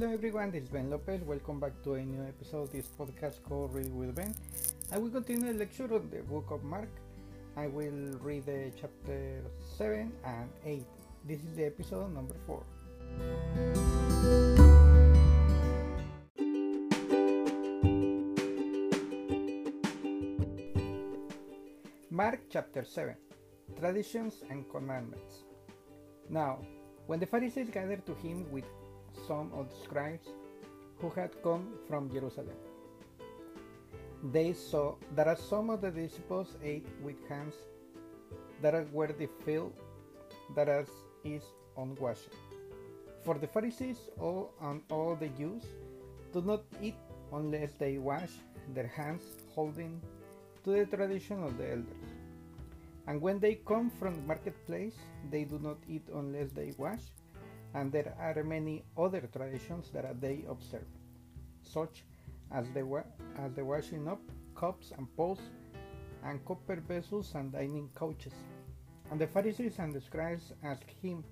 Hello everyone, this is Ben Lopez. Welcome back to a new episode of this podcast called Read with Ben. I will continue the lecture on the book of Mark. I will read the chapter 7 and 8. This is the episode number 4. Mark chapter 7 Traditions and Commandments. Now, when the Pharisees gathered to him with some of the scribes who had come from Jerusalem, they saw that some of the disciples ate with hands that were defiled, that is unwashed. For the Pharisees all, and all the Jews do not eat unless they wash their hands, holding to the tradition of the elders. And when they come from the marketplace, they do not eat unless they wash, and there are many other traditions that they observe, such as the, as the washing up cups and pots and copper vessels and dining couches. And the Pharisees and the scribes asked him,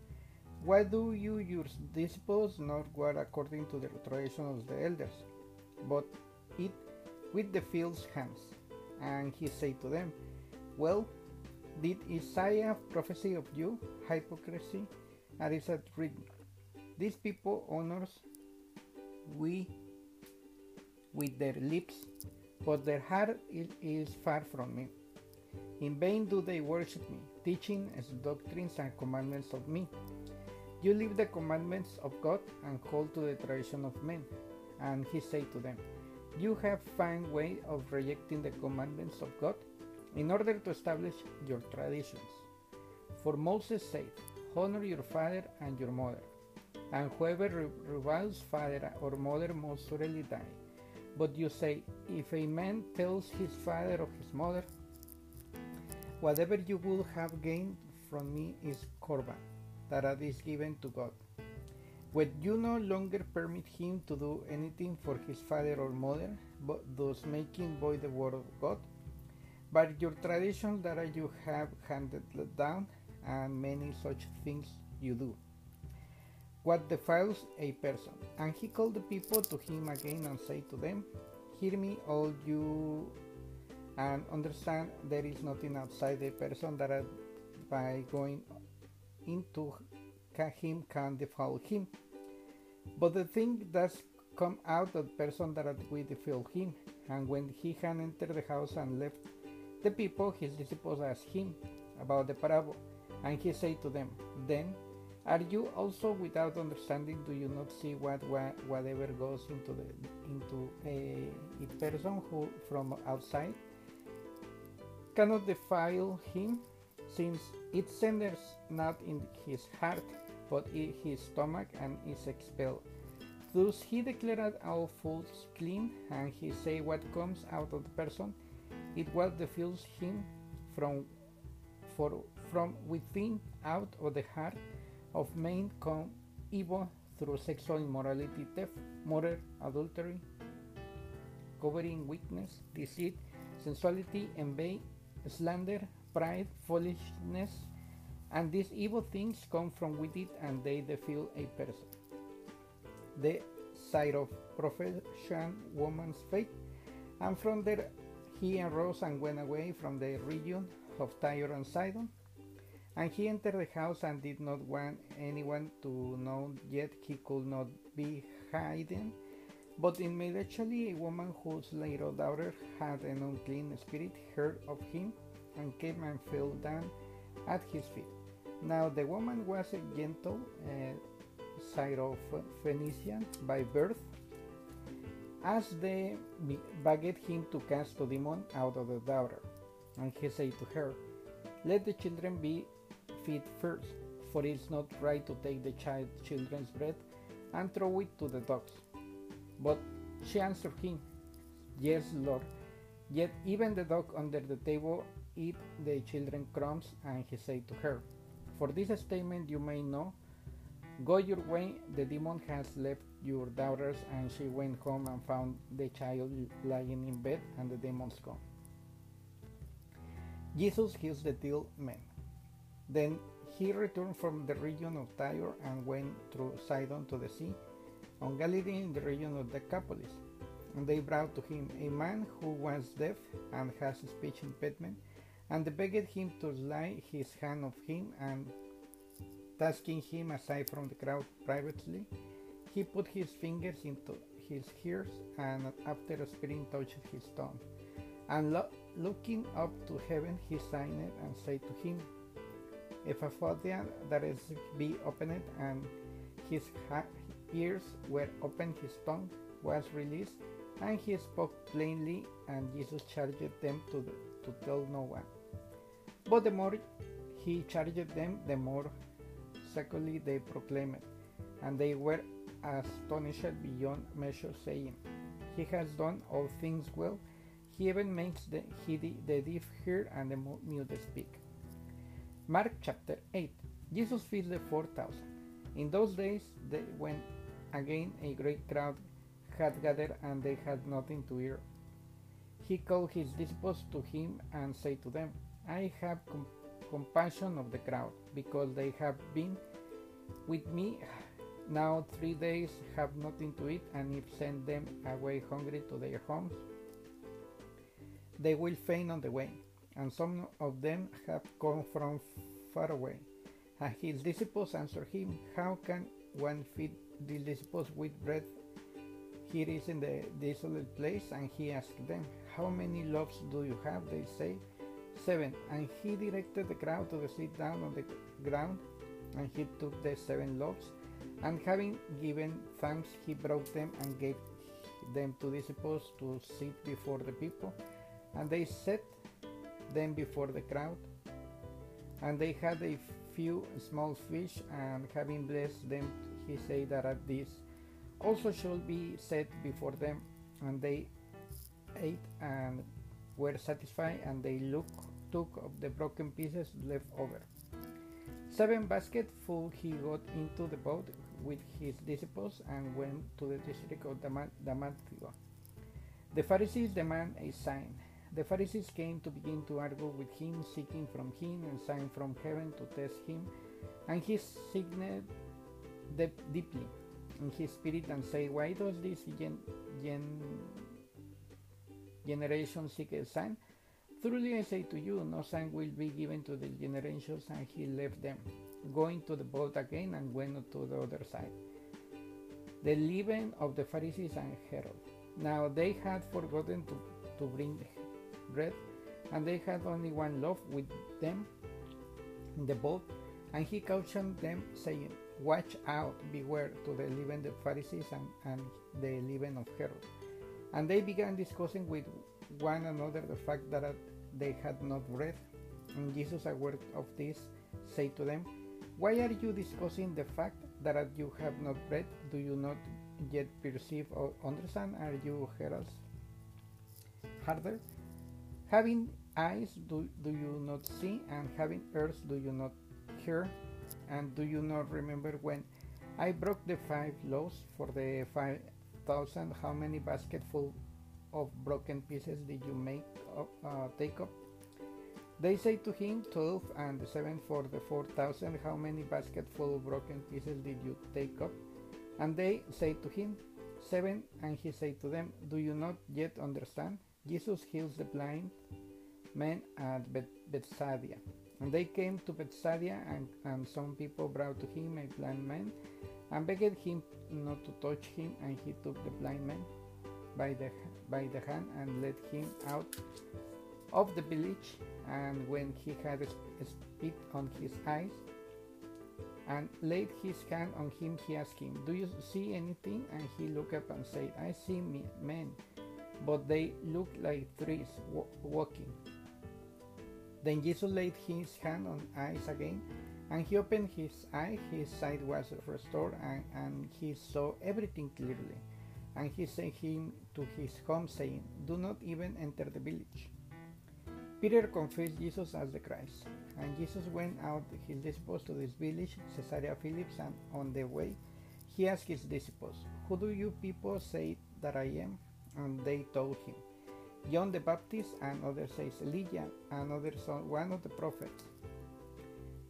Why do you, your disciples, not walk according to the tradition of the elders, but eat with the field's hands? And he said to them, Well, did Isaiah prophesy of you, hypocrisy? And is it written, These people honors we with their lips, but their heart is far from me. In vain do they worship me, teaching as doctrines and commandments of me. You leave the commandments of God and hold to the tradition of men. And he said to them, You have found way of rejecting the commandments of God in order to establish your traditions. For Moses said, Honor your father and your mother, and whoever reviles father or mother must surely die. But you say, If a man tells his father or his mother, Whatever you would have gained from me is korban, that is given to God. When you no longer permit him to do anything for his father or mother, but thus making void the word of God, but your tradition that you have handed down, and many such things you do. What defiles a person? And he called the people to him again and said to them, Hear me, all you, and understand there is nothing outside the person that by going into him can defile him. But the thing does come out of the person that will defile him. And when he had entered the house and left the people, his disciples asked him about the parable, and he said to them, Then are you also without understanding? Do you not see what, what whatever goes into the into a, a person who from outside cannot defile him, since it enters not in his heart, but in his stomach, and is expelled. Thus he declared all foods clean, and he say what comes out of the person it was that fills him from for from within out of the heart of men come evil through sexual immorality, theft, murder, adultery, covering weakness, deceit, sensuality, envy, slander, pride, foolishness, and these evil things come from within and they defile a person. The side of profession woman's faith, and from there he arose and went away from the region of Tyre and Sidon. And he entered the house and did not want anyone to know, yet he could not be hidden. But immediately a woman whose little daughter had an unclean spirit heard of him and came and fell down at his feet. Now the woman was a gentle uh, Phoenician by birth, as they begged him to cast the demon out of the daughter. And he said to her, Let the children be fed first, for it is not right to take the child children's bread and throw it to the dogs. But she answered him, Yes, Lord. Yet even the dog under the table eat the children crumbs. And he said to her, For this statement you may know Go your way, the demon has left your daughters. And she went home and found the child lying in bed, and the demons gone. Jesus heals the ill man. Then he returned from the region of Tyre and went through Sidon to the sea, on Galilee in the region of Decapolis. And they brought to him a man who was deaf and has speech impediment, and they begged him to lay his hand on him, and tasking him aside from the crowd privately, he put his fingers into his ears, and after a speaking touched his tongue. And lo- looking up to heaven, he signed and said to him, Ephphatha, that is, be opened, and his ears were opened, his tongue was released, and he spoke plainly, and Jesus charged them to, the, to tell no one. But the more he charged them, the more securely they proclaimed, and they were astonished beyond measure, saying, He has done all things well. He even makes the, he, the deaf hear and the mute speak. Mark chapter 8 Jesus feeds the 4,000. In those days, they, when again a great crowd had gathered and they had nothing to eat, he called his disciples to him and said to them, I have com- compassion of the crowd, because they have been with me now three days, have nothing to eat, and if send them away hungry to their homes, they will faint on the way. And some of them have come from far away. And his disciples answered him, How can one feed the disciples with bread? Here is in the desolate place, and he asked them, How many loaves do you have? They say, Seven. And he directed the crowd to sit down on the ground, and he took the seven loaves, and having given thanks, he broke them and gave them to disciples to sit before the people, and they set them before the crowd. And they had a few small fish, and having blessed them, he said that at this also should be set before them. And they ate and were satisfied, and they look, took of the broken pieces left over. Seven baskets full he got into the boat with his disciples and went to the district of Damascus. The Pharisees demand a sign. The Pharisees came to begin to argue with him, seeking from him a sign from heaven to test him, and he signed deeply in his spirit and said, Why does this gen- gen- generation seek a sign? Truly I say to you, no sign will be given to the generations, and he left them, going to the boat again and went to the other side. The leaven of the Pharisees and Herod. Now they had forgotten to, to bring bread, and they had only one loaf with them in the boat, and he cautioned them, saying, Watch out, beware to the leaven of Pharisees and, and the leaven of Herod. And they began discussing with one another the fact that they had not bread. And Jesus, aware of this, said to them, Why are you discussing the fact that you have not bread? Do you not yet perceive or understand? Are you heralds harder? Having eyes, do, do you not see? And having ears, do you not hear? And do you not remember when I broke the five loaves for the five thousand? How many basketful of broken pieces did you make up, uh, take up? They say to him, Twelve, and seven for the four thousand. How many basketful of broken pieces did you take up? And they say to him, Seven. And he said to them, Do you not yet understand? Jesus heals the blind men at Bethsaida. And they came to Bethsaida, and, and some people brought to him a blind man, and begged him not to touch him. And he took the blind man by the by the hand and led him out of the village. And when he had spit on his eyes and laid his hand on him, he asked him, "Do you see anything?" And he looked up and said, "I see men, but they looked like trees walking." Then Jesus laid his hand on eyes again, and he opened his eye. His sight was restored, and, and he saw everything clearly. And he sent him to his home, saying, Do not even enter the village. Peter confessed Jesus as the Christ. And Jesus went out his disciples to this village, Caesarea Philippi, and on the way he asked his disciples, Who do you people say that I am? And they told him, John the Baptist, and others says Elijah, and others one of the prophets.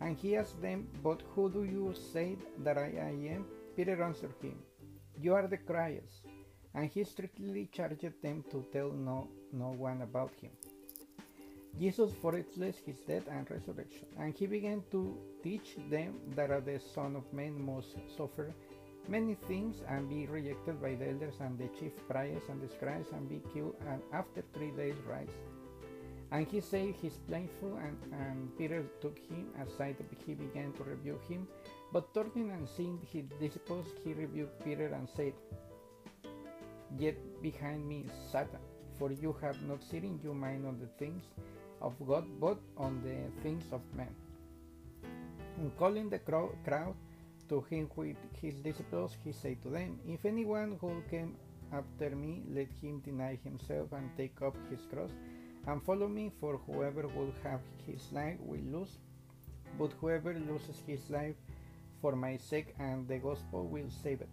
And he asked them, But who do you say that I, I am? Peter answered him, You are the Christ. And he strictly charged them to tell no, no one about him. Jesus foretold his death and resurrection, and he began to teach them that the Son of Man must suffer many things and be rejected by the elders and the chief priests and the scribes and be killed and after three days rise. And he said his plainful and, and Peter took him aside he began to rebuke him. But turning and seeing his disciples, he rebuked Peter and said, Get behind me, Satan, for you have not set in your mind on the things of God, but on the things of men. And calling the crowd to him with his disciples, he said to them, If anyone who came after me, let him deny himself and take up his cross and follow me, for whoever will have his life will lose, but whoever loses his life for my sake and the gospel will save it.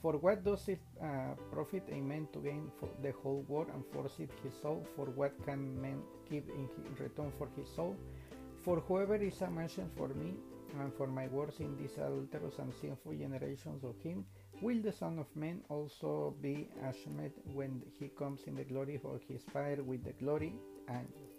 For what does it uh, profit a man to gain the whole world and forfeit his soul? For what can man give in return for his soul? For whoever is a merchant for me and for my words in these adulterous and sinful generations of him, will the Son of Man also be ashamed when he comes in the glory of his Father with the glory angels.